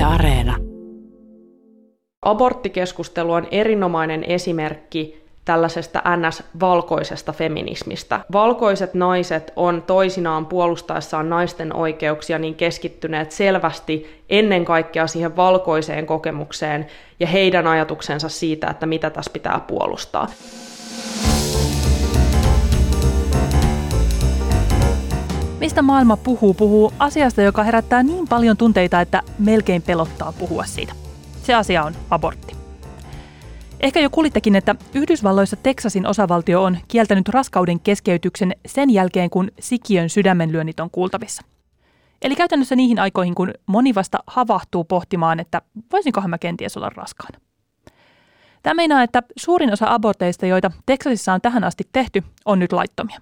Yle Areena. Aborttikeskustelu on erinomainen esimerkki tällaisesta NS-valkoisesta feminismistä. Valkoiset naiset on toisinaan puolustaessaan naisten oikeuksia niin keskittyneet selvästi ennen kaikkea siihen valkoiseen kokemukseen ja heidän ajatuksensa siitä, että mitä tässä pitää puolustaa. Mistä maailma puhuu, puhuu asiasta, joka herättää niin paljon tunteita, että melkein pelottaa puhua siitä. Se asia on abortti. Ehkä jo kuulittekin, että Yhdysvalloissa Teksasin osavaltio on kieltänyt raskauden keskeytyksen sen jälkeen, kun sikiön sydämenlyönnit on kuultavissa. Eli käytännössä niihin aikoihin, kun moni vasta havahtuu pohtimaan, että voisinkohan mä kenties olla raskaana. Tämä meinaa, että suurin osa aborteista, joita Teksasissa on tähän asti tehty, on nyt laittomia.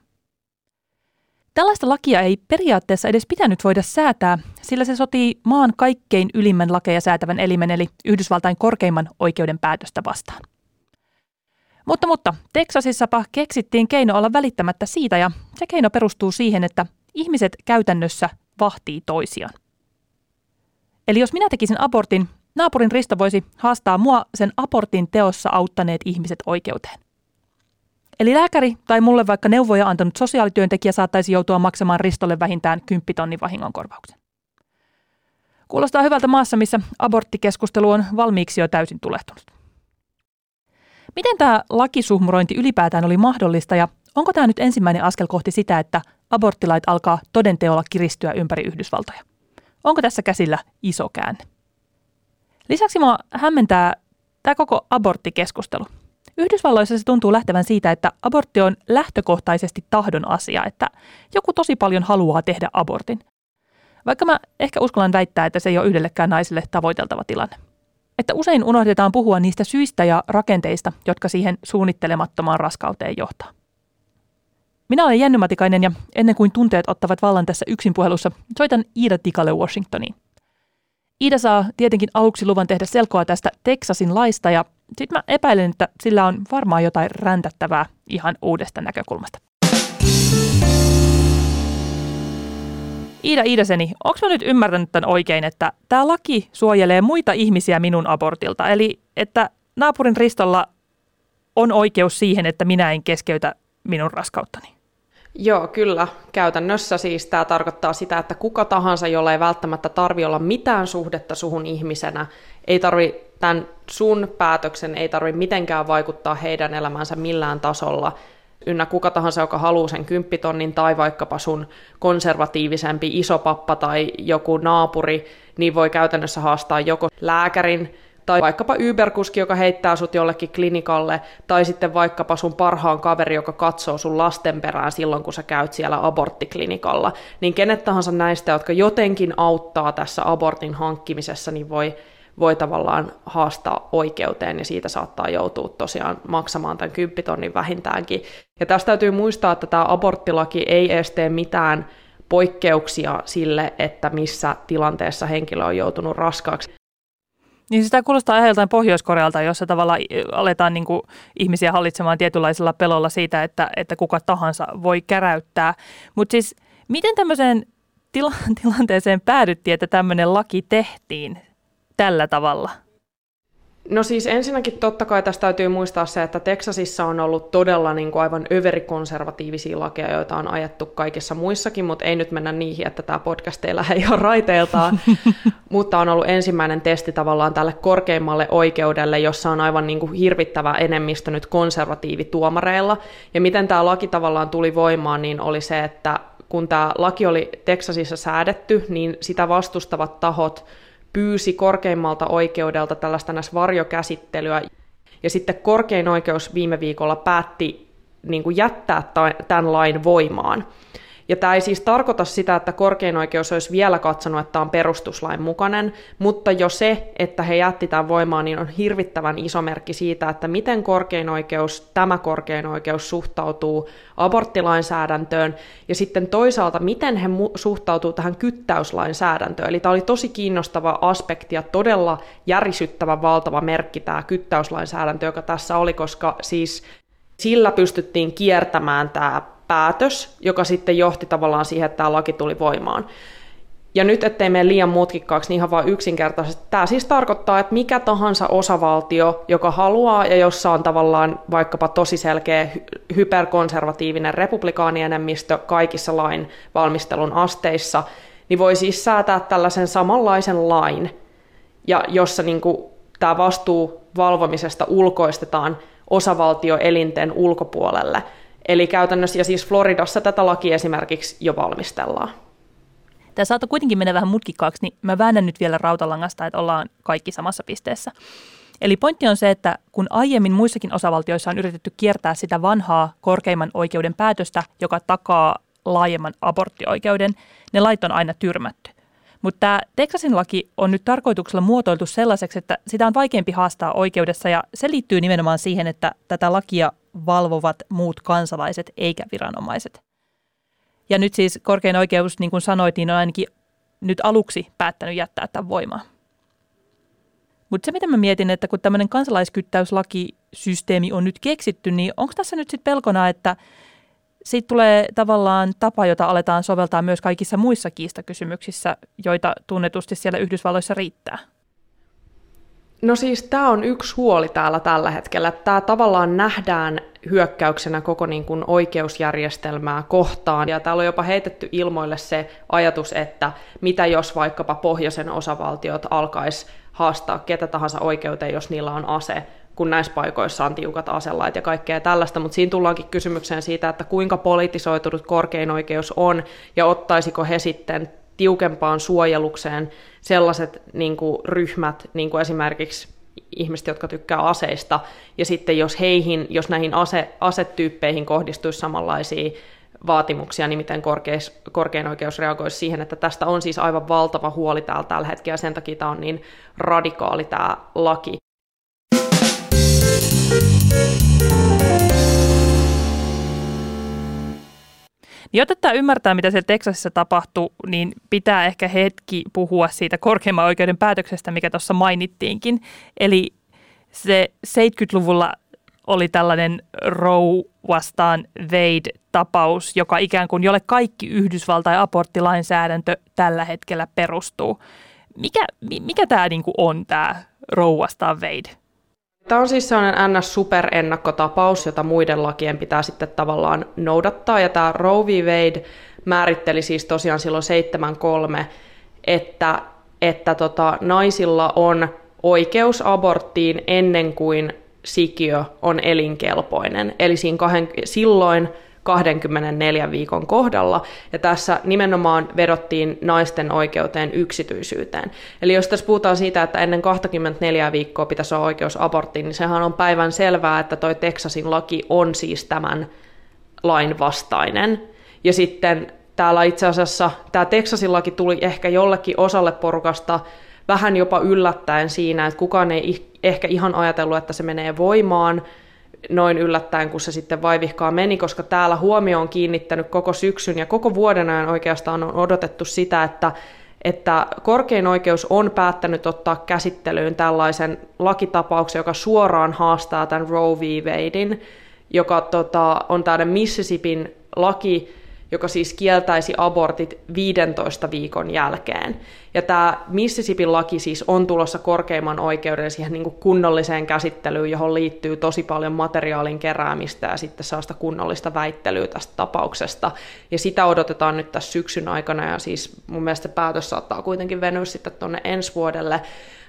Tällaista lakia ei periaatteessa edes pitänyt voida säätää, sillä se sotii maan kaikkein ylimmän lakeja säätävän elimen eli Yhdysvaltain korkeimman oikeuden päätöstä vastaan. Mutta, mutta Teksasissapa keksittiin keino olla välittämättä siitä ja se keino perustuu siihen, että ihmiset käytännössä vahtii toisiaan. Eli jos minä tekisin abortin, naapurin Risto voisi haastaa mua sen abortin teossa auttaneet ihmiset oikeuteen. Eli lääkäri tai mulle vaikka neuvoja antanut sosiaalityöntekijä saattaisi joutua maksamaan Ristolle vähintään 10 tonnin vahingonkorvauksen. Kuulostaa hyvältä maassa, missä aborttikeskustelu on valmiiksi jo täysin tulehtunut. Miten tämä lakisuhmurointi ylipäätään oli mahdollista ja onko tämä nyt ensimmäinen askel kohti sitä, että aborttilait alkaa todenteolla kiristyä ympäri Yhdysvaltoja? Onko tässä käsillä iso käänne? Lisäksi mua hämmentää tämä koko aborttikeskustelu. Yhdysvalloissa se tuntuu lähtevän siitä, että abortti on lähtökohtaisesti tahdon asia, että joku tosi paljon haluaa tehdä abortin. Vaikka mä ehkä uskallan väittää, että se ei ole yhdellekään naiselle tavoiteltava tilanne. Että usein unohdetaan puhua niistä syistä ja rakenteista, jotka siihen suunnittelemattomaan raskauteen johtaa. Minä olen Jenny Matikainen ja ennen kuin tunteet ottavat vallan tässä yksin puhelussa, soitan Iida Tikalle Washingtoniin. Iida saa tietenkin aluksi luvan tehdä selkoa tästä Teksasin laista ja sitten mä epäilen, että sillä on varmaan jotain räntättävää ihan uudesta näkökulmasta. Iida Iidaseni, onko mä nyt ymmärtänyt tämän oikein, että tämä laki suojelee muita ihmisiä minun abortilta? Eli että naapurin Ristolla on oikeus siihen, että minä en keskeytä minun raskauttani? Joo, kyllä. Käytännössä siis tämä tarkoittaa sitä, että kuka tahansa, jolla ei välttämättä tarvi olla mitään suhdetta suhun ihmisenä, ei tarvi tämän sun päätöksen, ei tarvi mitenkään vaikuttaa heidän elämänsä millään tasolla, ynnä kuka tahansa, joka haluaa sen kymppitonnin tai vaikkapa sun konservatiivisempi isopappa tai joku naapuri, niin voi käytännössä haastaa joko lääkärin tai vaikkapa Uber-kuski, joka heittää sut jollekin klinikalle, tai sitten vaikkapa sun parhaan kaveri, joka katsoo sun lasten perään silloin, kun sä käyt siellä aborttiklinikalla, niin kenet tahansa näistä, jotka jotenkin auttaa tässä abortin hankkimisessa, niin voi, voi tavallaan haastaa oikeuteen, ja siitä saattaa joutua tosiaan maksamaan tämän kymppitonnin vähintäänkin. Ja tästä täytyy muistaa, että tämä aborttilaki ei edes tee mitään poikkeuksia sille, että missä tilanteessa henkilö on joutunut raskaaksi. Niin sitä kuulostaa ihan joltain Pohjois-Korealta, jossa tavallaan aletaan niin kuin ihmisiä hallitsemaan tietynlaisella pelolla siitä, että, että kuka tahansa voi käräyttää. Mutta siis miten tämmöiseen tila- tilanteeseen päädyttiin, että tämmöinen laki tehtiin tällä tavalla? No siis ensinnäkin totta kai tästä täytyy muistaa se, että Teksasissa on ollut todella niin kuin aivan överikonservatiivisia lakeja, joita on ajettu kaikissa muissakin, mutta ei nyt mennä niihin, että tämä podcast ei lähde ihan raiteiltaan. mutta on ollut ensimmäinen testi tavallaan tälle korkeimmalle oikeudelle, jossa on aivan niin kuin hirvittävä enemmistö nyt konservatiivituomareilla. Ja miten tämä laki tavallaan tuli voimaan, niin oli se, että kun tämä laki oli Teksasissa säädetty, niin sitä vastustavat tahot pyysi korkeimmalta oikeudelta tällaista näissä varjokäsittelyä, ja sitten korkein oikeus viime viikolla päätti niin kuin jättää tämän lain voimaan. Ja tämä ei siis tarkoita sitä, että korkein oikeus olisi vielä katsonut, että tämä on perustuslain mukainen, mutta jo se, että he jätti tämän voimaan, niin on hirvittävän iso merkki siitä, että miten korkein oikeus, tämä korkein oikeus suhtautuu aborttilainsäädäntöön, ja sitten toisaalta, miten he suhtautuu tähän kyttäyslainsäädäntöön. Eli tämä oli tosi kiinnostava aspekti ja todella järisyttävä valtava merkki tämä kyttäyslainsäädäntö, joka tässä oli, koska siis sillä pystyttiin kiertämään tämä päätös, joka sitten johti tavallaan siihen, että tämä laki tuli voimaan. Ja nyt, ettei mene liian mutkikkaaksi, niin ihan vain yksinkertaisesti. Tämä siis tarkoittaa, että mikä tahansa osavaltio, joka haluaa ja jossa on tavallaan vaikkapa tosi selkeä hyperkonservatiivinen republikaanienemmistö kaikissa lain valmistelun asteissa, niin voi siis säätää tällaisen samanlaisen lain, ja jossa niin kuin, tämä vastuu valvomisesta ulkoistetaan osavaltioelinten ulkopuolelle. Eli käytännössä, ja siis Floridassa tätä lakia esimerkiksi jo valmistellaan. Tämä saattaa kuitenkin mennä vähän mutkikkaaksi, niin mä väännän nyt vielä rautalangasta, että ollaan kaikki samassa pisteessä. Eli pointti on se, että kun aiemmin muissakin osavaltioissa on yritetty kiertää sitä vanhaa korkeimman oikeuden päätöstä, joka takaa laajemman aborttioikeuden, ne lait on aina tyrmätty. Mutta tämä Texasin laki on nyt tarkoituksella muotoiltu sellaiseksi, että sitä on vaikeampi haastaa oikeudessa ja se liittyy nimenomaan siihen, että tätä lakia valvovat muut kansalaiset eikä viranomaiset. Ja nyt siis korkein oikeus, niin kuin sanoit, niin on ainakin nyt aluksi päättänyt jättää tämän voimaan. Mutta se, mitä mä mietin, että kun tämmöinen kansalaiskyttäyslakisysteemi on nyt keksitty, niin onko tässä nyt sitten pelkona, että siitä tulee tavallaan tapa, jota aletaan soveltaa myös kaikissa muissa kiistakysymyksissä, joita tunnetusti siellä Yhdysvalloissa riittää? No siis tämä on yksi huoli täällä tällä hetkellä. Tämä tavallaan nähdään hyökkäyksenä koko niin kuin oikeusjärjestelmää kohtaan. Ja täällä on jopa heitetty ilmoille se ajatus, että mitä jos vaikkapa pohjoisen osavaltiot alkaisi haastaa ketä tahansa oikeuteen, jos niillä on ase, kun näissä paikoissa on tiukat aselait ja kaikkea tällaista, mutta siinä tullaankin kysymykseen siitä, että kuinka politisoitunut korkein oikeus on ja ottaisiko he sitten tiukempaan suojelukseen sellaiset niin kuin, ryhmät, niin kuin esimerkiksi ihmiset, jotka tykkää aseista, ja sitten jos heihin, jos näihin ase, asetyyppeihin kohdistuisi samanlaisia vaatimuksia, niin miten korkeis, korkein oikeus reagoisi siihen, että tästä on siis aivan valtava huoli täällä tällä hetkellä, ja sen takia tämä on niin radikaali tämä laki. Niin jotta tämä ymmärtää, mitä siellä Teksasissa tapahtuu, niin pitää ehkä hetki puhua siitä korkeimman oikeuden päätöksestä, mikä tuossa mainittiinkin. Eli se 70-luvulla oli tällainen Roe vastaan Wade-tapaus, joka ikään kuin jolle kaikki Yhdysvaltain aborttilainsäädäntö tällä hetkellä perustuu. Mikä, mikä tämä niinku on, tämä Roe vastaan Wade? Tämä on siis sellainen NS-superennakkotapaus, jota muiden lakien pitää sitten tavallaan noudattaa. Ja tämä Roe v. Wade määritteli siis tosiaan silloin 7.3, että, että tota, naisilla on oikeus aborttiin ennen kuin sikiö on elinkelpoinen. Eli siinä kahden, silloin 24 viikon kohdalla, ja tässä nimenomaan vedottiin naisten oikeuteen yksityisyyteen. Eli jos tässä puhutaan siitä, että ennen 24 viikkoa pitäisi olla oikeus aborttiin, niin sehän on päivän selvää, että toi Texasin laki on siis tämän lain vastainen. Ja sitten täällä itse asiassa tämä Texasin laki tuli ehkä jollekin osalle porukasta vähän jopa yllättäen siinä, että kukaan ei ehkä ihan ajatellut, että se menee voimaan, noin yllättäen, kun se sitten vaivihkaa meni, koska täällä huomio on kiinnittänyt koko syksyn ja koko vuoden ajan oikeastaan on odotettu sitä, että että korkein oikeus on päättänyt ottaa käsittelyyn tällaisen lakitapauksen, joka suoraan haastaa tämän Roe v. Wadein, joka tota, on tämmöinen Mississippin laki, joka siis kieltäisi abortit 15 viikon jälkeen. Ja tämä Mississippin laki siis on tulossa korkeimman oikeuden siihen niin kuin kunnolliseen käsittelyyn, johon liittyy tosi paljon materiaalin keräämistä ja sitten sellaista kunnollista väittelyä tästä tapauksesta. Ja sitä odotetaan nyt tässä syksyn aikana ja siis mun mielestä päätös saattaa kuitenkin venyä sitten tuonne ensi vuodelle.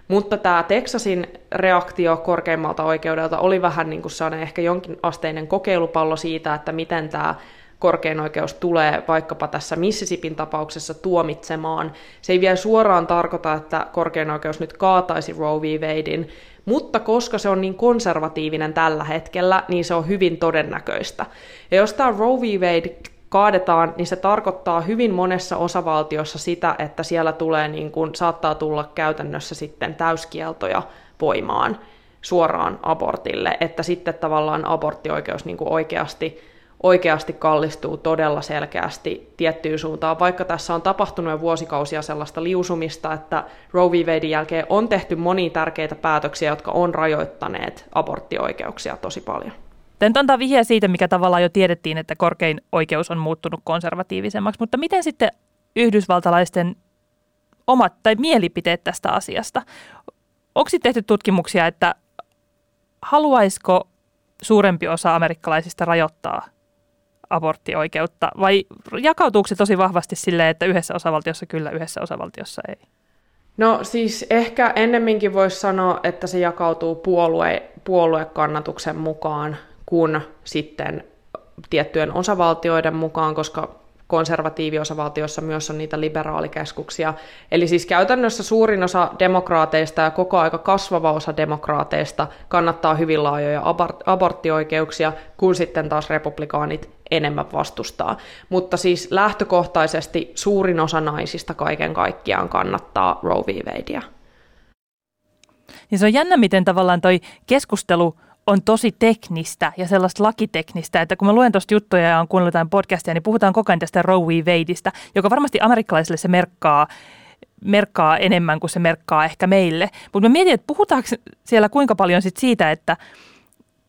Mutta tämä Texasin reaktio korkeimmalta oikeudelta oli vähän niin kuin ehkä jonkin asteinen kokeilupallo siitä, että miten tämä korkein oikeus tulee vaikkapa tässä Mississippin tapauksessa tuomitsemaan. Se ei vielä suoraan tarkoita, että korkein oikeus nyt kaataisi Roe v. Wadein, mutta koska se on niin konservatiivinen tällä hetkellä, niin se on hyvin todennäköistä. Ja jos tämä Roe v. Wade kaadetaan, niin se tarkoittaa hyvin monessa osavaltiossa sitä, että siellä tulee niin kuin, saattaa tulla käytännössä sitten täyskieltoja voimaan suoraan abortille, että sitten tavallaan aborttioikeus niin kuin oikeasti oikeasti kallistuu todella selkeästi tiettyyn suuntaan, vaikka tässä on tapahtunut jo vuosikausia sellaista liusumista, että Roe v. Wadein jälkeen on tehty monia tärkeitä päätöksiä, jotka on rajoittaneet aborttioikeuksia tosi paljon. Tämä antaa vihjeä siitä, mikä tavallaan jo tiedettiin, että korkein oikeus on muuttunut konservatiivisemmaksi, mutta miten sitten yhdysvaltalaisten omat tai mielipiteet tästä asiasta. Onko tehty tutkimuksia, että haluaisiko suurempi osa amerikkalaisista rajoittaa aborttioikeutta vai jakautuuko se tosi vahvasti silleen, että yhdessä osavaltiossa kyllä, yhdessä osavaltiossa ei? No siis ehkä ennemminkin voisi sanoa, että se jakautuu puolue, puoluekannatuksen mukaan kuin sitten tiettyjen osavaltioiden mukaan, koska konservatiiviosavaltiossa myös on niitä liberaalikeskuksia. Eli siis käytännössä suurin osa demokraateista ja koko aika kasvava osa demokraateista kannattaa hyvin laajoja abort- aborttioikeuksia, kun sitten taas republikaanit enemmän vastustaa. Mutta siis lähtökohtaisesti suurin osa naisista kaiken kaikkiaan kannattaa Roe v. Wadea. Ja se on jännä, miten tavallaan toi keskustelu on tosi teknistä ja sellaista lakiteknistä, että kun mä luen tuosta juttuja ja on kuunnellut jotain podcastia, niin puhutaan koko ajan tästä Roe v. Wadeista, joka varmasti amerikkalaisille se merkkaa, merkkaa enemmän kuin se merkkaa ehkä meille. Mutta mä mietin, että puhutaanko siellä kuinka paljon sit siitä, että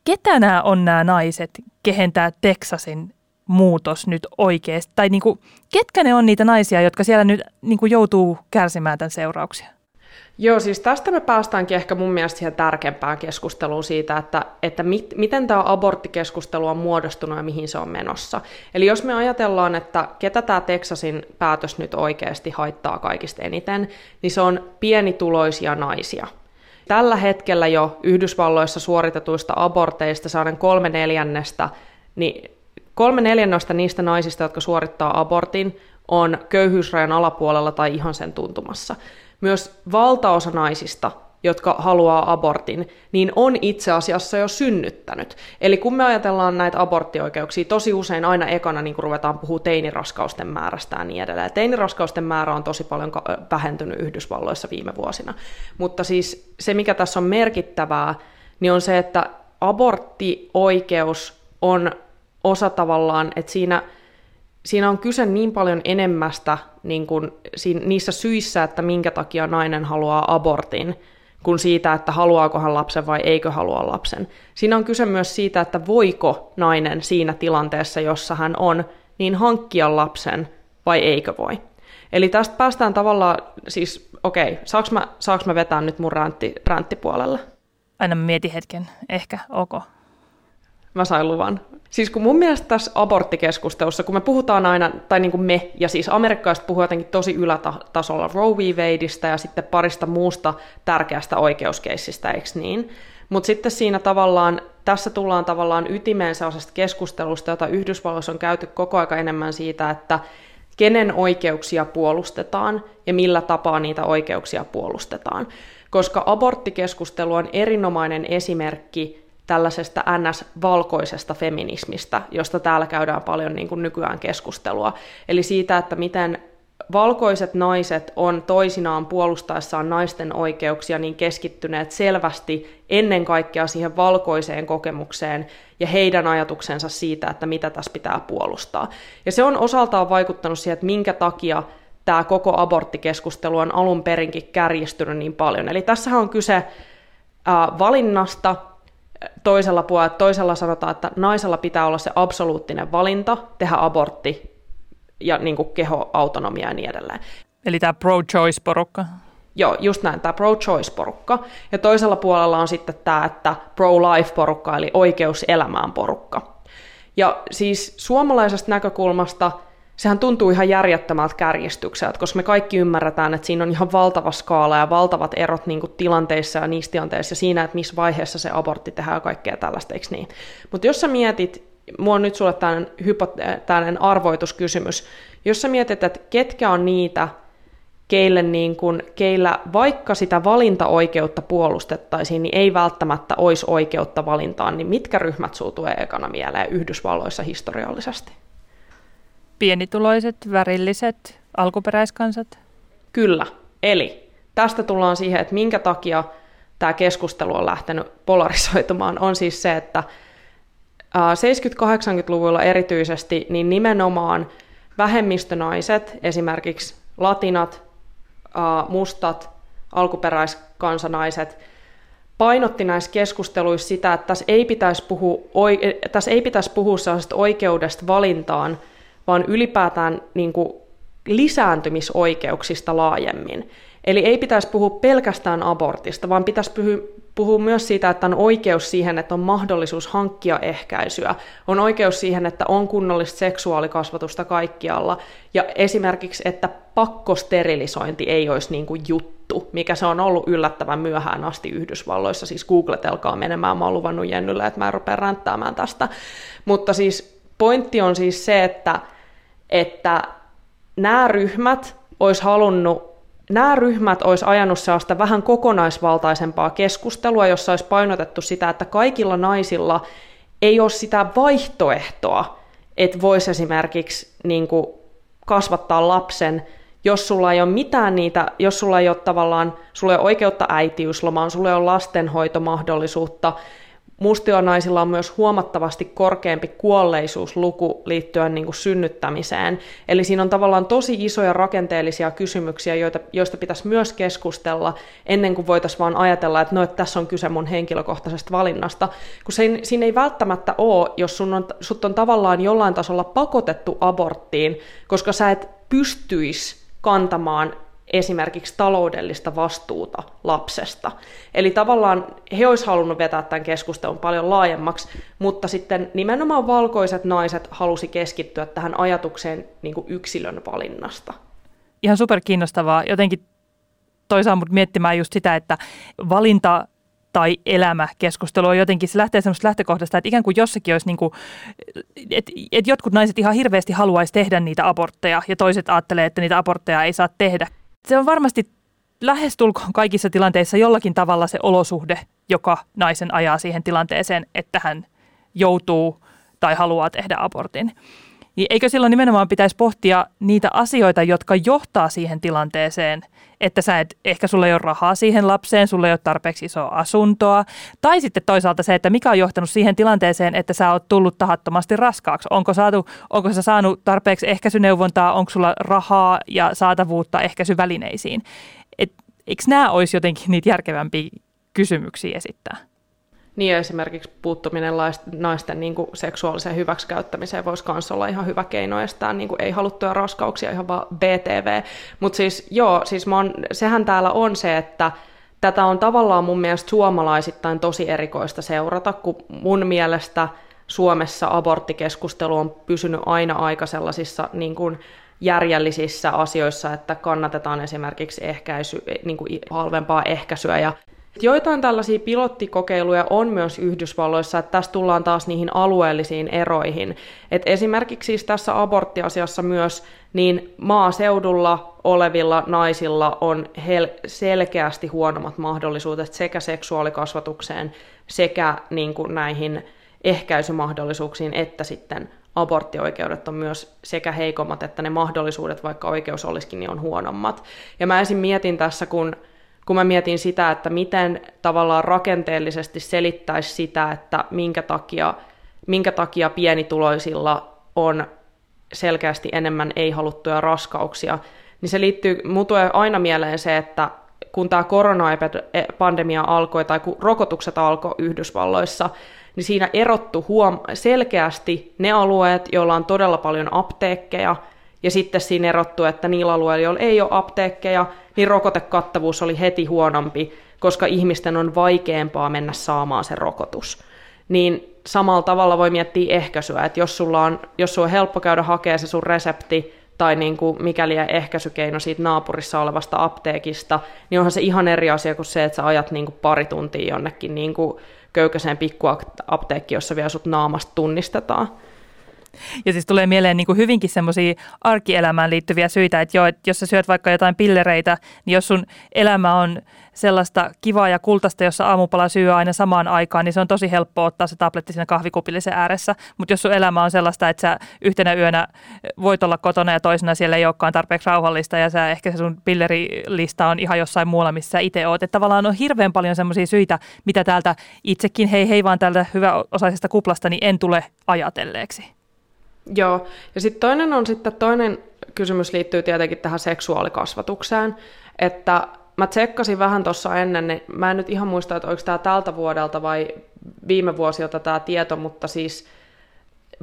ketä nämä on nämä naiset, kehen tämä Texasin muutos nyt oikeasti, tai niinku, ketkä ne on niitä naisia, jotka siellä nyt niinku joutuu kärsimään tämän seurauksia? Joo, siis tästä me päästäänkin ehkä mun mielestä siihen tärkeämpään keskusteluun siitä, että, että mit, miten tämä aborttikeskustelu on muodostunut ja mihin se on menossa. Eli jos me ajatellaan, että ketä tämä Texasin päätös nyt oikeasti haittaa kaikista eniten, niin se on pienituloisia naisia. Tällä hetkellä jo Yhdysvalloissa suoritetuista aborteista saaden kolme neljännestä, niin kolme neljännestä niistä naisista, jotka suorittaa abortin, on köyhyysrajan alapuolella tai ihan sen tuntumassa. Myös valtaosa naisista, jotka haluaa abortin, niin on itse asiassa jo synnyttänyt. Eli kun me ajatellaan näitä aborttioikeuksia, tosi usein aina ekana niin ruvetaan puhua teiniraskausten määrästä ja niin edelleen. Teiniraskausten määrä on tosi paljon vähentynyt Yhdysvalloissa viime vuosina. Mutta siis se, mikä tässä on merkittävää, niin on se, että aborttioikeus on osa tavallaan, että siinä – siinä on kyse niin paljon enemmästä niin kuin, niissä syissä, että minkä takia nainen haluaa abortin, kuin siitä, että haluaako hän lapsen vai eikö halua lapsen. Siinä on kyse myös siitä, että voiko nainen siinä tilanteessa, jossa hän on, niin hankkia lapsen vai eikö voi. Eli tästä päästään tavallaan, siis okei, okay, saaks mä, saaks mä vetää nyt mun räntti, ränttipuolelle? Aina mieti hetken, ehkä, ok. Mä sain luvan. Siis kun mun mielestä tässä aborttikeskustelussa, kun me puhutaan aina, tai niin kuin me, ja siis amerikkalaiset puhuu jotenkin tosi ylätasolla Roe v. Wadeista ja sitten parista muusta tärkeästä oikeuskeissistä, eikö niin? Mutta sitten siinä tavallaan, tässä tullaan tavallaan ytimeen sellaisesta keskustelusta, jota Yhdysvalloissa on käyty koko aika enemmän siitä, että kenen oikeuksia puolustetaan ja millä tapaa niitä oikeuksia puolustetaan. Koska aborttikeskustelu on erinomainen esimerkki tällaisesta NS-valkoisesta feminismistä, josta täällä käydään paljon niin kuin nykyään keskustelua. Eli siitä, että miten valkoiset naiset on toisinaan puolustaessaan naisten oikeuksia niin keskittyneet selvästi ennen kaikkea siihen valkoiseen kokemukseen ja heidän ajatuksensa siitä, että mitä tässä pitää puolustaa. Ja se on osaltaan vaikuttanut siihen, että minkä takia tämä koko aborttikeskustelu on alun perinkin kärjistynyt niin paljon. Eli tässä on kyse valinnasta, toisella puolella, toisella sanotaan, että naisella pitää olla se absoluuttinen valinta tehdä abortti ja niin kuin kehoautonomia ja niin edelleen. Eli tämä pro-choice-porukka? Joo, just näin, tämä pro-choice-porukka. Ja toisella puolella on sitten tämä, että pro-life-porukka, eli oikeus elämään porukka. Ja siis suomalaisesta näkökulmasta – sehän tuntuu ihan järjettömältä kärjistykseltä, koska me kaikki ymmärretään, että siinä on ihan valtava skaala ja valtavat erot niin kuin tilanteissa ja niissä tilanteissa ja siinä, että missä vaiheessa se abortti tehdään ja kaikkea tällaista, eikö niin? Mutta jos sä mietit, mua on nyt sulle tällainen, hypo- tällainen arvoituskysymys, jos sä mietit, että ketkä on niitä, keille, niin kun, keillä vaikka sitä valintaoikeutta puolustettaisiin, niin ei välttämättä olisi oikeutta valintaan, niin mitkä ryhmät tulee ekana mieleen Yhdysvalloissa historiallisesti? Pienituloiset, värilliset, alkuperäiskansat? Kyllä. Eli tästä tullaan siihen, että minkä takia tämä keskustelu on lähtenyt polarisoitumaan, on siis se, että 70-80-luvulla erityisesti, niin nimenomaan vähemmistönaiset, esimerkiksi latinat, mustat, alkuperäiskansanaiset, painotti näissä keskusteluissa sitä, että tässä ei pitäisi puhua, tässä ei pitäisi puhua oikeudesta valintaan, vaan ylipäätään niin kuin lisääntymisoikeuksista laajemmin. Eli ei pitäisi puhua pelkästään abortista, vaan pitäisi puhua myös siitä, että on oikeus siihen, että on mahdollisuus hankkia ehkäisyä, on oikeus siihen, että on kunnollista seksuaalikasvatusta kaikkialla, ja esimerkiksi, että pakkosterilisointi ei olisi niin kuin juttu, mikä se on ollut yllättävän myöhään asti Yhdysvalloissa, siis googletelkaa menemään, mä oon luvannut Jennylle, että mä en rupea ränttäämään tästä, mutta siis pointti on siis se, että, että nämä ryhmät olisi halunnut nämä ryhmät olisi ajanut sellaista vähän kokonaisvaltaisempaa keskustelua, jossa olisi painotettu sitä, että kaikilla naisilla ei ole sitä vaihtoehtoa, että voisi esimerkiksi niin kuin, kasvattaa lapsen, jos sulla ei ole mitään niitä, jos sulla ei ole tavallaan, sulla ei ole oikeutta äitiyslomaan, sulla ei ole lastenhoitomahdollisuutta, Mustionaisilla on myös huomattavasti korkeampi kuolleisuusluku liittyen niin kuin synnyttämiseen. Eli siinä on tavallaan tosi isoja rakenteellisia kysymyksiä, joita, joista pitäisi myös keskustella ennen kuin voitaisiin vaan ajatella, että no, että tässä on kyse mun henkilökohtaisesta valinnasta. Kun se, siinä ei välttämättä ole, jos sun on, sut on tavallaan jollain tasolla pakotettu aborttiin, koska sä et pystyisi kantamaan esimerkiksi taloudellista vastuuta lapsesta. Eli tavallaan he olisivat halunneet vetää tämän keskustelun paljon laajemmaksi, mutta sitten nimenomaan valkoiset naiset halusi keskittyä tähän ajatukseen niin kuin yksilön valinnasta. Ihan super kiinnostavaa. Jotenkin toisaalta mut miettimään just sitä, että valinta tai elämä keskustelu on jotenkin, se lähtee semmoista lähtökohdasta, että ikään kuin jossakin olisi niin kuin, että, että jotkut naiset ihan hirveästi haluaisi tehdä niitä abortteja ja toiset ajattelee, että niitä abortteja ei saa tehdä se on varmasti lähestulkoon kaikissa tilanteissa jollakin tavalla se olosuhde, joka naisen ajaa siihen tilanteeseen, että hän joutuu tai haluaa tehdä abortin. Niin eikö silloin nimenomaan pitäisi pohtia niitä asioita, jotka johtaa siihen tilanteeseen, että sä et, ehkä sulla ei ole rahaa siihen lapseen, sulla ei ole tarpeeksi isoa asuntoa, tai sitten toisaalta se, että mikä on johtanut siihen tilanteeseen, että sä oot tullut tahattomasti raskaaksi. Onko, saatu, onko sä saanut tarpeeksi ehkäisyneuvontaa, onko sulla rahaa ja saatavuutta ehkäisyvälineisiin. Et, eikö nämä olisi jotenkin niitä järkevämpiä kysymyksiä esittää? Niin esimerkiksi puuttuminen naisten niin kuin seksuaaliseen hyväksikäyttämiseen voisi myös olla ihan hyvä keino estää niin kuin ei-haluttuja raskauksia, ihan vaan BTV. Mutta siis joo, siis oon, sehän täällä on se, että tätä on tavallaan mun mielestä suomalaisittain tosi erikoista seurata, kun mun mielestä Suomessa aborttikeskustelu on pysynyt aina aika sellaisissa niin kuin järjellisissä asioissa, että kannatetaan esimerkiksi ehkäisy, niin kuin halvempaa ehkäisyä ja Joitain tällaisia pilottikokeiluja on myös Yhdysvalloissa, että tässä tullaan taas niihin alueellisiin eroihin. Et esimerkiksi siis tässä aborttiasiassa myös niin maaseudulla olevilla naisilla on hel- selkeästi huonommat mahdollisuudet sekä seksuaalikasvatukseen sekä niin kuin näihin ehkäisymahdollisuuksiin että sitten aborttioikeudet on myös sekä heikommat että ne mahdollisuudet, vaikka oikeus olisikin, niin on huonommat. Ja mä esim. mietin tässä, kun kun mä mietin sitä, että miten tavallaan rakenteellisesti selittäisi sitä, että minkä takia, minkä takia pienituloisilla on selkeästi enemmän ei-haluttuja raskauksia, niin se liittyy, mun tulee aina mieleen se, että kun tämä koronapandemia alkoi tai kun rokotukset alkoi Yhdysvalloissa, niin siinä erottu huom- selkeästi ne alueet, joilla on todella paljon apteekkeja, ja sitten siinä erottu, että niillä alueilla, joilla ei ole apteekkeja, niin rokotekattavuus oli heti huonompi, koska ihmisten on vaikeampaa mennä saamaan se rokotus. Niin samalla tavalla voi miettiä ehkäisyä, että jos sulla on, jos sulla on helppo käydä hakemaan se sun resepti, tai niin kuin mikäli ehkäisykeino siitä naapurissa olevasta apteekista, niin onhan se ihan eri asia kuin se, että sä ajat niin kuin pari tuntia jonnekin niin kuin köykäiseen pikkuapteekkiin, jossa vielä sut naamasta tunnistetaan. Ja siis tulee mieleen niin kuin hyvinkin semmoisia arkielämään liittyviä syitä, että, joo, että jos sä syöt vaikka jotain pillereitä, niin jos sun elämä on sellaista kivaa ja kultaista, jossa aamupala syö aina samaan aikaan, niin se on tosi helppo ottaa se tabletti siinä kahvikupillisen ääressä. Mutta jos sun elämä on sellaista, että sä yhtenä yönä voit olla kotona ja toisena siellä ei olekaan tarpeeksi rauhallista ja sä ehkä se sun pillerilista on ihan jossain muulla, missä sä itse oot. Että tavallaan on hirveän paljon semmoisia syitä, mitä täältä itsekin, hei hei vaan täältä hyväosaisesta kuplasta, niin en tule ajatelleeksi. Joo, ja sitten toinen on sitten, toinen kysymys liittyy tietenkin tähän seksuaalikasvatukseen, että mä tsekkasin vähän tuossa ennen, niin mä en nyt ihan muista, että oliko tämä tältä vuodelta vai viime vuosilta tämä tieto, mutta siis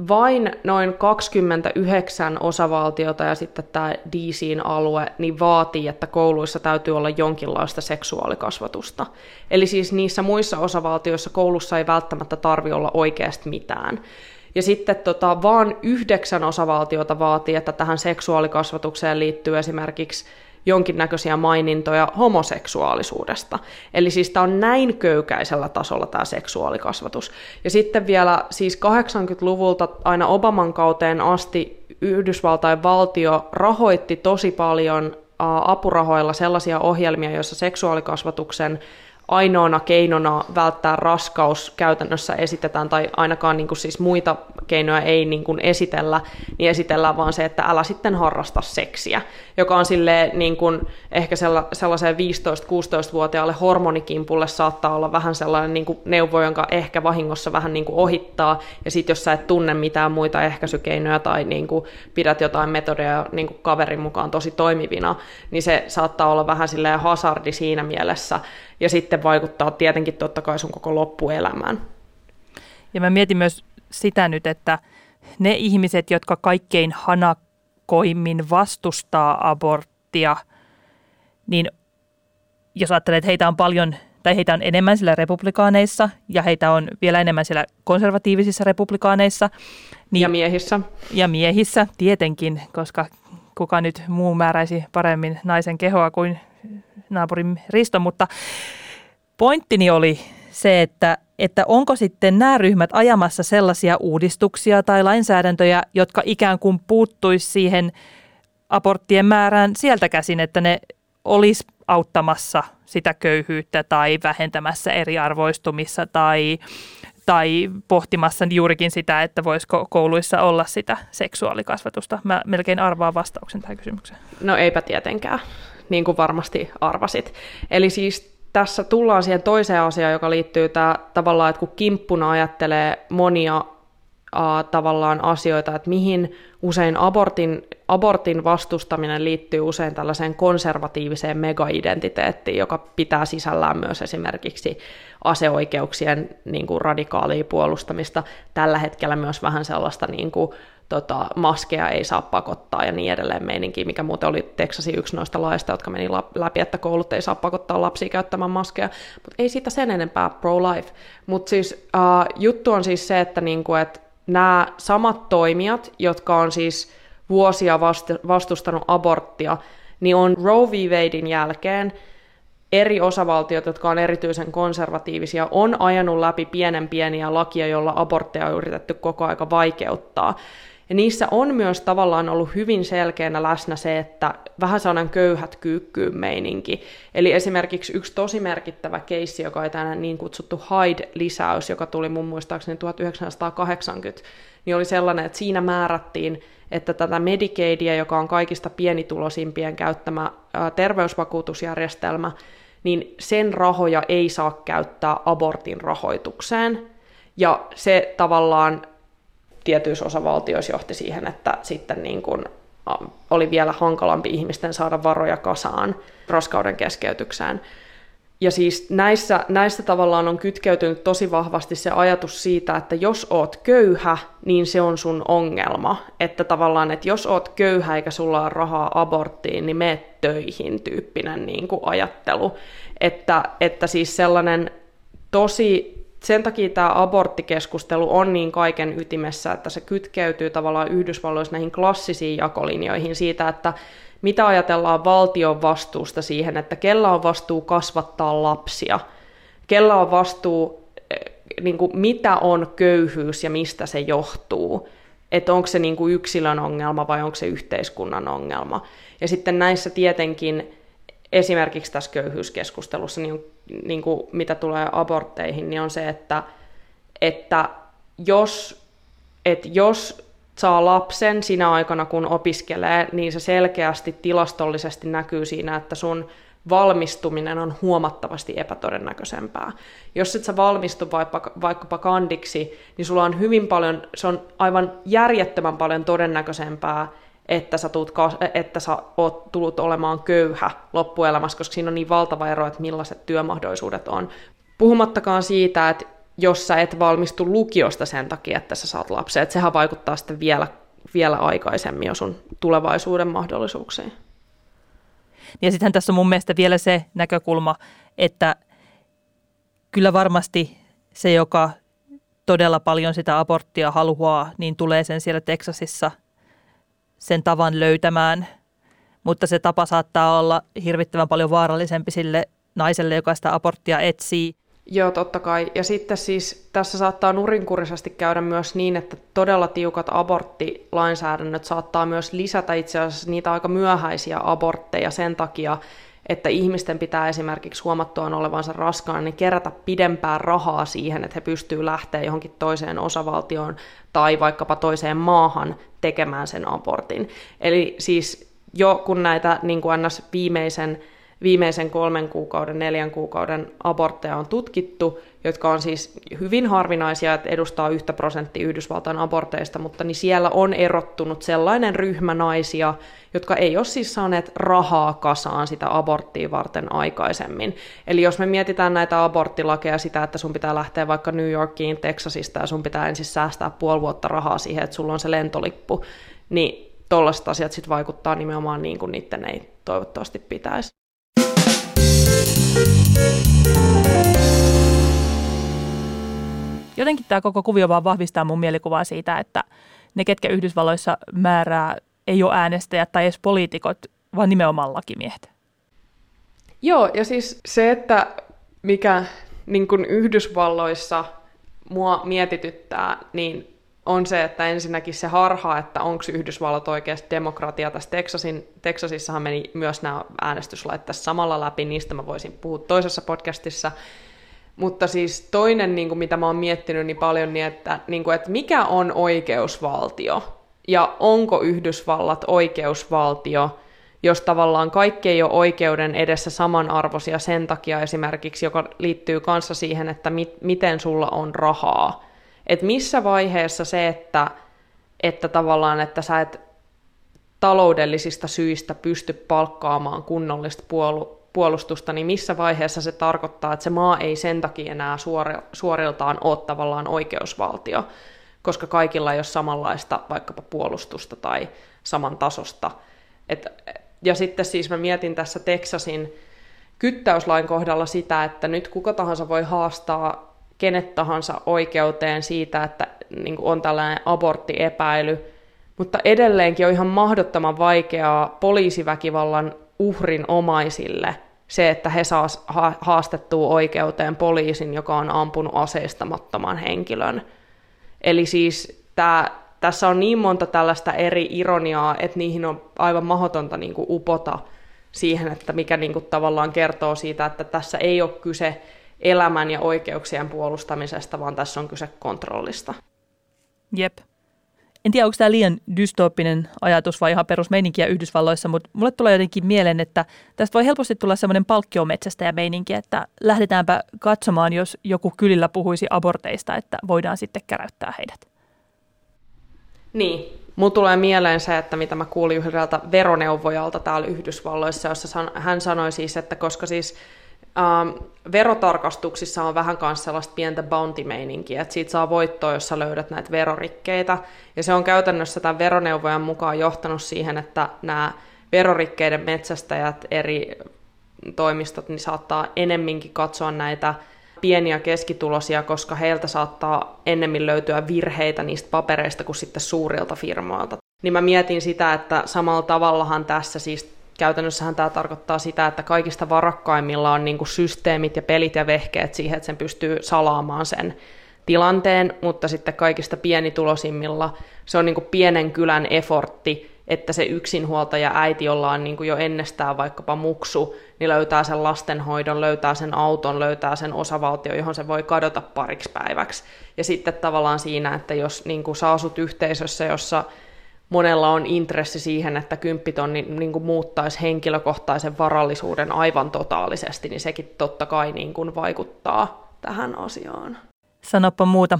vain noin 29 osavaltiota ja sitten tämä DCin alue niin vaatii, että kouluissa täytyy olla jonkinlaista seksuaalikasvatusta. Eli siis niissä muissa osavaltioissa koulussa ei välttämättä tarvi olla oikeasti mitään. Ja sitten tota, vaan yhdeksän osavaltiota vaatii, että tähän seksuaalikasvatukseen liittyy esimerkiksi jonkinnäköisiä mainintoja homoseksuaalisuudesta. Eli siis tämä on näin köykäisellä tasolla tämä seksuaalikasvatus. Ja sitten vielä siis 80-luvulta aina Obaman kauteen asti Yhdysvaltain valtio rahoitti tosi paljon apurahoilla sellaisia ohjelmia, joissa seksuaalikasvatuksen ainoana keinona välttää raskaus käytännössä esitetään, tai ainakaan niin kuin siis muita keinoja ei niin kuin esitellä, niin esitellään vaan se, että älä sitten harrasta seksiä, joka on niin kuin ehkä sellaiseen 15-16-vuotiaalle hormonikimpulle saattaa olla vähän sellainen niin kuin neuvo, jonka ehkä vahingossa vähän niin kuin ohittaa, ja sitten jos sä et tunne mitään muita ehkäisykeinoja tai niin kuin pidät jotain metodeja niin kuin kaverin mukaan tosi toimivina, niin se saattaa olla vähän silleen hasardi siinä mielessä, ja sitten vaikuttaa tietenkin totta kai sun koko loppuelämään. Ja mä mietin myös sitä nyt, että ne ihmiset, jotka kaikkein hanakoimmin vastustaa aborttia, niin jos ajattelee, että heitä on paljon tai heitä on enemmän siellä republikaaneissa ja heitä on vielä enemmän siellä konservatiivisissa republikaaneissa. Niin, ja miehissä. Ja miehissä, tietenkin, koska kuka nyt muu määräisi paremmin naisen kehoa kuin naapurin Risto, mutta pointtini oli se, että, että onko sitten nämä ryhmät ajamassa sellaisia uudistuksia tai lainsäädäntöjä, jotka ikään kuin puuttuisi siihen aborttien määrään sieltä käsin, että ne olisi auttamassa sitä köyhyyttä tai vähentämässä eriarvoistumissa tai, tai pohtimassa juurikin sitä, että voisiko kouluissa olla sitä seksuaalikasvatusta. Mä melkein arvaan vastauksen tähän kysymykseen. No eipä tietenkään niin kuin varmasti arvasit. Eli siis tässä tullaan siihen toiseen asiaan, joka liittyy tämä, tavallaan, että kun kimppuna ajattelee monia ää, tavallaan asioita, että mihin usein abortin, abortin vastustaminen liittyy usein tällaiseen konservatiiviseen mega-identiteettiin, joka pitää sisällään myös esimerkiksi aseoikeuksien niin kuin radikaalia puolustamista. Tällä hetkellä myös vähän sellaista niin kuin, tota, maskeja ei saa pakottaa ja niin edelleen meininki, mikä muuten oli Texasin yksi noista laista, jotka meni läpi, että koulut ei saa pakottaa lapsia käyttämään maskeja, mutta ei siitä sen enempää pro-life. Mutta siis uh, juttu on siis se, että niinku, et nämä samat toimijat, jotka on siis vuosia vastustanut aborttia, niin on Roe v. Wadein jälkeen eri osavaltiot, jotka on erityisen konservatiivisia, on ajanut läpi pienen pieniä lakia, joilla abortteja on yritetty koko aika vaikeuttaa. Ja niissä on myös tavallaan ollut hyvin selkeänä läsnä se, että vähän sellainen köyhät kyykkyyn meininki. Eli esimerkiksi yksi tosi merkittävä keissi, joka on tänään niin kutsuttu Hyde-lisäys, joka tuli mun muistaakseni 1980, niin oli sellainen, että siinä määrättiin, että tätä Medicaidia, joka on kaikista pienitulosimpien käyttämä terveysvakuutusjärjestelmä, niin sen rahoja ei saa käyttää abortin rahoitukseen. Ja se tavallaan tietyissä osavaltioissa johti siihen, että sitten niin kuin oli vielä hankalampi ihmisten saada varoja kasaan raskauden keskeytykseen. Ja siis näissä, näissä tavallaan on kytkeytynyt tosi vahvasti se ajatus siitä, että jos oot köyhä, niin se on sun ongelma. Että tavallaan, että jos oot köyhä eikä sulla ole rahaa aborttiin, niin meet töihin tyyppinen niin kuin ajattelu. Että, että siis sellainen tosi sen takia tämä aborttikeskustelu on niin kaiken ytimessä, että se kytkeytyy tavallaan Yhdysvalloissa näihin klassisiin jakolinjoihin siitä, että mitä ajatellaan valtion vastuusta siihen, että kella on vastuu kasvattaa lapsia, kella on vastuu, eh, niin kuin, mitä on köyhyys ja mistä se johtuu, että onko se niin kuin yksilön ongelma vai onko se yhteiskunnan ongelma. Ja sitten näissä tietenkin esimerkiksi tässä köyhyyskeskustelussa, niin, niin kuin mitä tulee abortteihin, niin on se, että, että jos, että jos saa lapsen sinä aikana, kun opiskelee, niin se selkeästi tilastollisesti näkyy siinä, että sun valmistuminen on huomattavasti epätodennäköisempää. Jos et sä valmistu vaikka, vaikkapa kandiksi, niin sulla on hyvin paljon, se on aivan järjettömän paljon todennäköisempää, että sä, tuut, että sä oot tullut olemaan köyhä loppuelämässä, koska siinä on niin valtava ero, että millaiset työmahdollisuudet on. Puhumattakaan siitä, että jos sä et valmistu lukiosta sen takia, että sä saat lapsen. Että sehän vaikuttaa sitten vielä, vielä aikaisemmin jo sun tulevaisuuden mahdollisuuksiin. Ja sittenhän tässä on mun mielestä vielä se näkökulma, että kyllä varmasti se, joka todella paljon sitä aborttia haluaa, niin tulee sen siellä Teksasissa sen tavan löytämään. Mutta se tapa saattaa olla hirvittävän paljon vaarallisempi sille naiselle, joka sitä aborttia etsii. Joo, totta kai. Ja sitten siis tässä saattaa nurinkurisesti käydä myös niin, että todella tiukat aborttilainsäädännöt saattaa myös lisätä itse asiassa niitä aika myöhäisiä abortteja sen takia, että ihmisten pitää esimerkiksi huomattuaan olevansa raskaana, niin kerätä pidempään rahaa siihen, että he pystyvät lähteä johonkin toiseen osavaltioon tai vaikkapa toiseen maahan tekemään sen abortin. Eli siis jo kun näitä niin kuin ns. viimeisen viimeisen kolmen kuukauden, neljän kuukauden abortteja on tutkittu, jotka on siis hyvin harvinaisia, että edustaa yhtä prosenttia Yhdysvaltain aborteista, mutta niin siellä on erottunut sellainen ryhmä naisia, jotka ei ole siis saaneet rahaa kasaan sitä aborttia varten aikaisemmin. Eli jos me mietitään näitä aborttilakeja sitä, että sun pitää lähteä vaikka New Yorkiin, Texasista ja sun pitää ensin säästää puoli vuotta rahaa siihen, että sulla on se lentolippu, niin tollaiset asiat sitten vaikuttaa nimenomaan niin kuin niiden ei toivottavasti pitäisi. Jotenkin tämä koko kuvio vaan vahvistaa mun mielikuvaa siitä, että ne, ketkä Yhdysvalloissa määrää, ei ole äänestäjät tai edes poliitikot, vaan nimenomaan lakimiehet. Joo, ja siis se, että mikä niin kuin Yhdysvalloissa mua mietityttää, niin on se, että ensinnäkin se harha, että onko Yhdysvallat oikeasti demokratia. Tässä Texasin, Texasissahan meni myös nämä äänestyslait tässä samalla läpi, niistä mä voisin puhua toisessa podcastissa. Mutta siis toinen, niin kuin mitä mä oon miettinyt niin paljon, niin että, niin kuin, että mikä on oikeusvaltio ja onko Yhdysvallat oikeusvaltio, jos tavallaan kaikki ei ole oikeuden edessä samanarvoisia sen takia esimerkiksi, joka liittyy kanssa siihen, että mit, miten sulla on rahaa että missä vaiheessa se, että, että tavallaan, että sä et taloudellisista syistä pysty palkkaamaan kunnollista puolu- puolustusta, niin missä vaiheessa se tarkoittaa, että se maa ei sen takia enää suori- suoriltaan ole tavallaan oikeusvaltio, koska kaikilla ei ole samanlaista vaikkapa puolustusta tai saman tasosta. Et, ja sitten siis mä mietin tässä Teksasin kyttäyslain kohdalla sitä, että nyt kuka tahansa voi haastaa kenet tahansa oikeuteen siitä, että niin kuin on tällainen aborttiepäily, mutta edelleenkin on ihan mahdottoman vaikeaa poliisiväkivallan uhrin omaisille se, että he saa haastettua oikeuteen poliisin, joka on ampunut aseistamattoman henkilön. Eli siis tämä, tässä on niin monta tällaista eri ironiaa, että niihin on aivan mahdotonta niin kuin upota siihen, että mikä niin kuin tavallaan kertoo siitä, että tässä ei ole kyse elämän ja oikeuksien puolustamisesta, vaan tässä on kyse kontrollista. Jep. En tiedä, onko tämä liian dystooppinen ajatus vai ihan perusmeininkiä Yhdysvalloissa, mutta mulle tulee jotenkin mieleen, että tästä voi helposti tulla semmoinen palkkiometsästä ja meininki, että lähdetäänpä katsomaan, jos joku kylillä puhuisi aborteista, että voidaan sitten käräyttää heidät. Niin, Mulla tulee mieleen se, että mitä mä kuulin yhdeltä veroneuvojalta täällä Yhdysvalloissa, jossa hän sanoi siis, että koska siis ähm, verotarkastuksissa on vähän myös sellaista pientä bounty-meininkiä, että siitä saa voittoa, jos sä löydät näitä verorikkeitä. Ja se on käytännössä tämän veroneuvojan mukaan johtanut siihen, että nämä verorikkeiden metsästäjät eri toimistot niin saattaa enemminkin katsoa näitä pieniä keskitulosia, koska heiltä saattaa ennemmin löytyä virheitä niistä papereista kuin sitten suurilta firmoilta. Niin mä mietin sitä, että samalla tavallahan tässä siis käytännössähän tämä tarkoittaa sitä, että kaikista varakkaimmilla on niin kuin systeemit ja pelit ja vehkeet siihen, että sen pystyy salaamaan sen tilanteen, mutta sitten kaikista pienitulosimmilla se on niin kuin pienen kylän efortti, että se yksinhuoltaja äiti, jolla on niin kuin jo ennestään vaikkapa muksu, niin löytää sen lastenhoidon, löytää sen auton, löytää sen osavaltio, johon se voi kadota pariksi päiväksi. Ja sitten tavallaan siinä, että jos niin kuin yhteisössä, jossa monella on intressi siihen, että kymppitonni niin kuin muuttaisi henkilökohtaisen varallisuuden aivan totaalisesti, niin sekin totta kai niin kuin vaikuttaa tähän asiaan. Sanoppa muuta.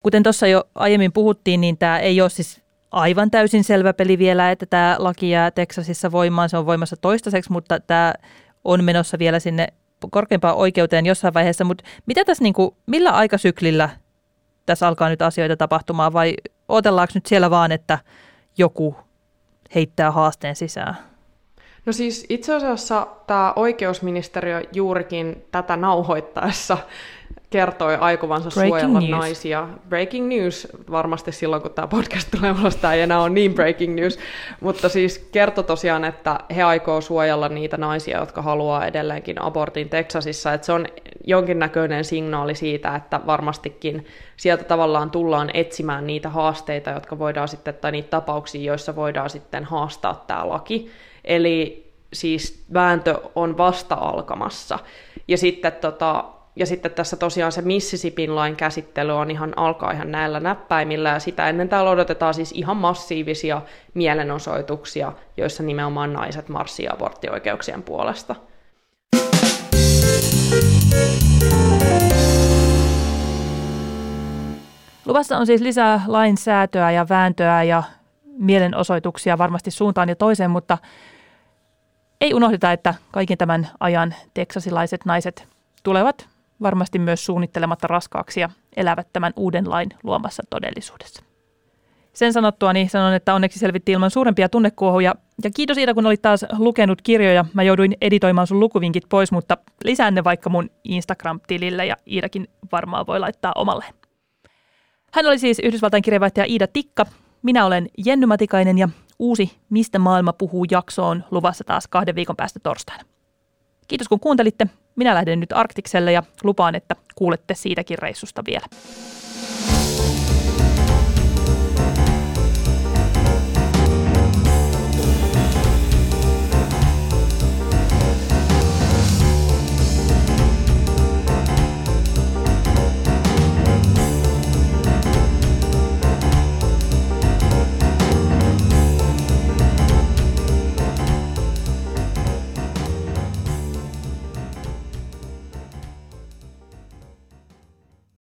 Kuten tuossa jo aiemmin puhuttiin, niin tämä ei ole siis aivan täysin selvä peli vielä, että tämä laki jää Teksasissa voimaan. Se on voimassa toistaiseksi, mutta tämä on menossa vielä sinne korkeimpaan oikeuteen jossain vaiheessa, mutta mitä tässä, niin kuin, millä aikasyklillä tässä alkaa nyt asioita tapahtumaan vai odotellaanko nyt siellä vaan, että joku heittää haasteen sisään? No siis itse asiassa tämä oikeusministeriö juurikin tätä nauhoittaessa kertoi aikovansa Breaking suojella news. naisia. Breaking news varmasti silloin, kun tämä podcast tulee ulos, tämä ei enää ole niin breaking news, mutta siis kertoi tosiaan, että he aikoo suojella niitä naisia, jotka haluaa edelleenkin abortin Teksasissa, että se on jonkinnäköinen signaali siitä, että varmastikin sieltä tavallaan tullaan etsimään niitä haasteita, jotka voidaan sitten, tai niitä tapauksia, joissa voidaan sitten haastaa tämä laki. Eli siis vääntö on vasta alkamassa. Ja sitten tota, ja sitten tässä tosiaan se Mississippin lain käsittely on ihan, alkaa ihan näillä näppäimillä, ja sitä ennen täällä odotetaan siis ihan massiivisia mielenosoituksia, joissa nimenomaan naiset marssii aborttioikeuksien puolesta. Luvassa on siis lisää lainsäätöä ja vääntöä ja mielenosoituksia varmasti suuntaan ja toiseen, mutta ei unohdeta, että kaiken tämän ajan teksasilaiset naiset tulevat varmasti myös suunnittelematta raskaaksi ja elävät tämän uuden lain luomassa todellisuudessa. Sen sanottua niin sanon, että onneksi selvitti ilman suurempia tunnekuohuja. Ja kiitos Iida, kun olit taas lukenut kirjoja. Mä jouduin editoimaan sun lukuvinkit pois, mutta lisään ne vaikka mun Instagram-tilille ja Iidakin varmaan voi laittaa omalle. Hän oli siis Yhdysvaltain kirjeenvaihtaja Iida Tikka. Minä olen Jenny Matikainen ja uusi Mistä maailma puhuu jakso on luvassa taas kahden viikon päästä torstaina. Kiitos kun kuuntelitte. Minä lähden nyt Arktikselle ja lupaan, että kuulette siitäkin reissusta vielä.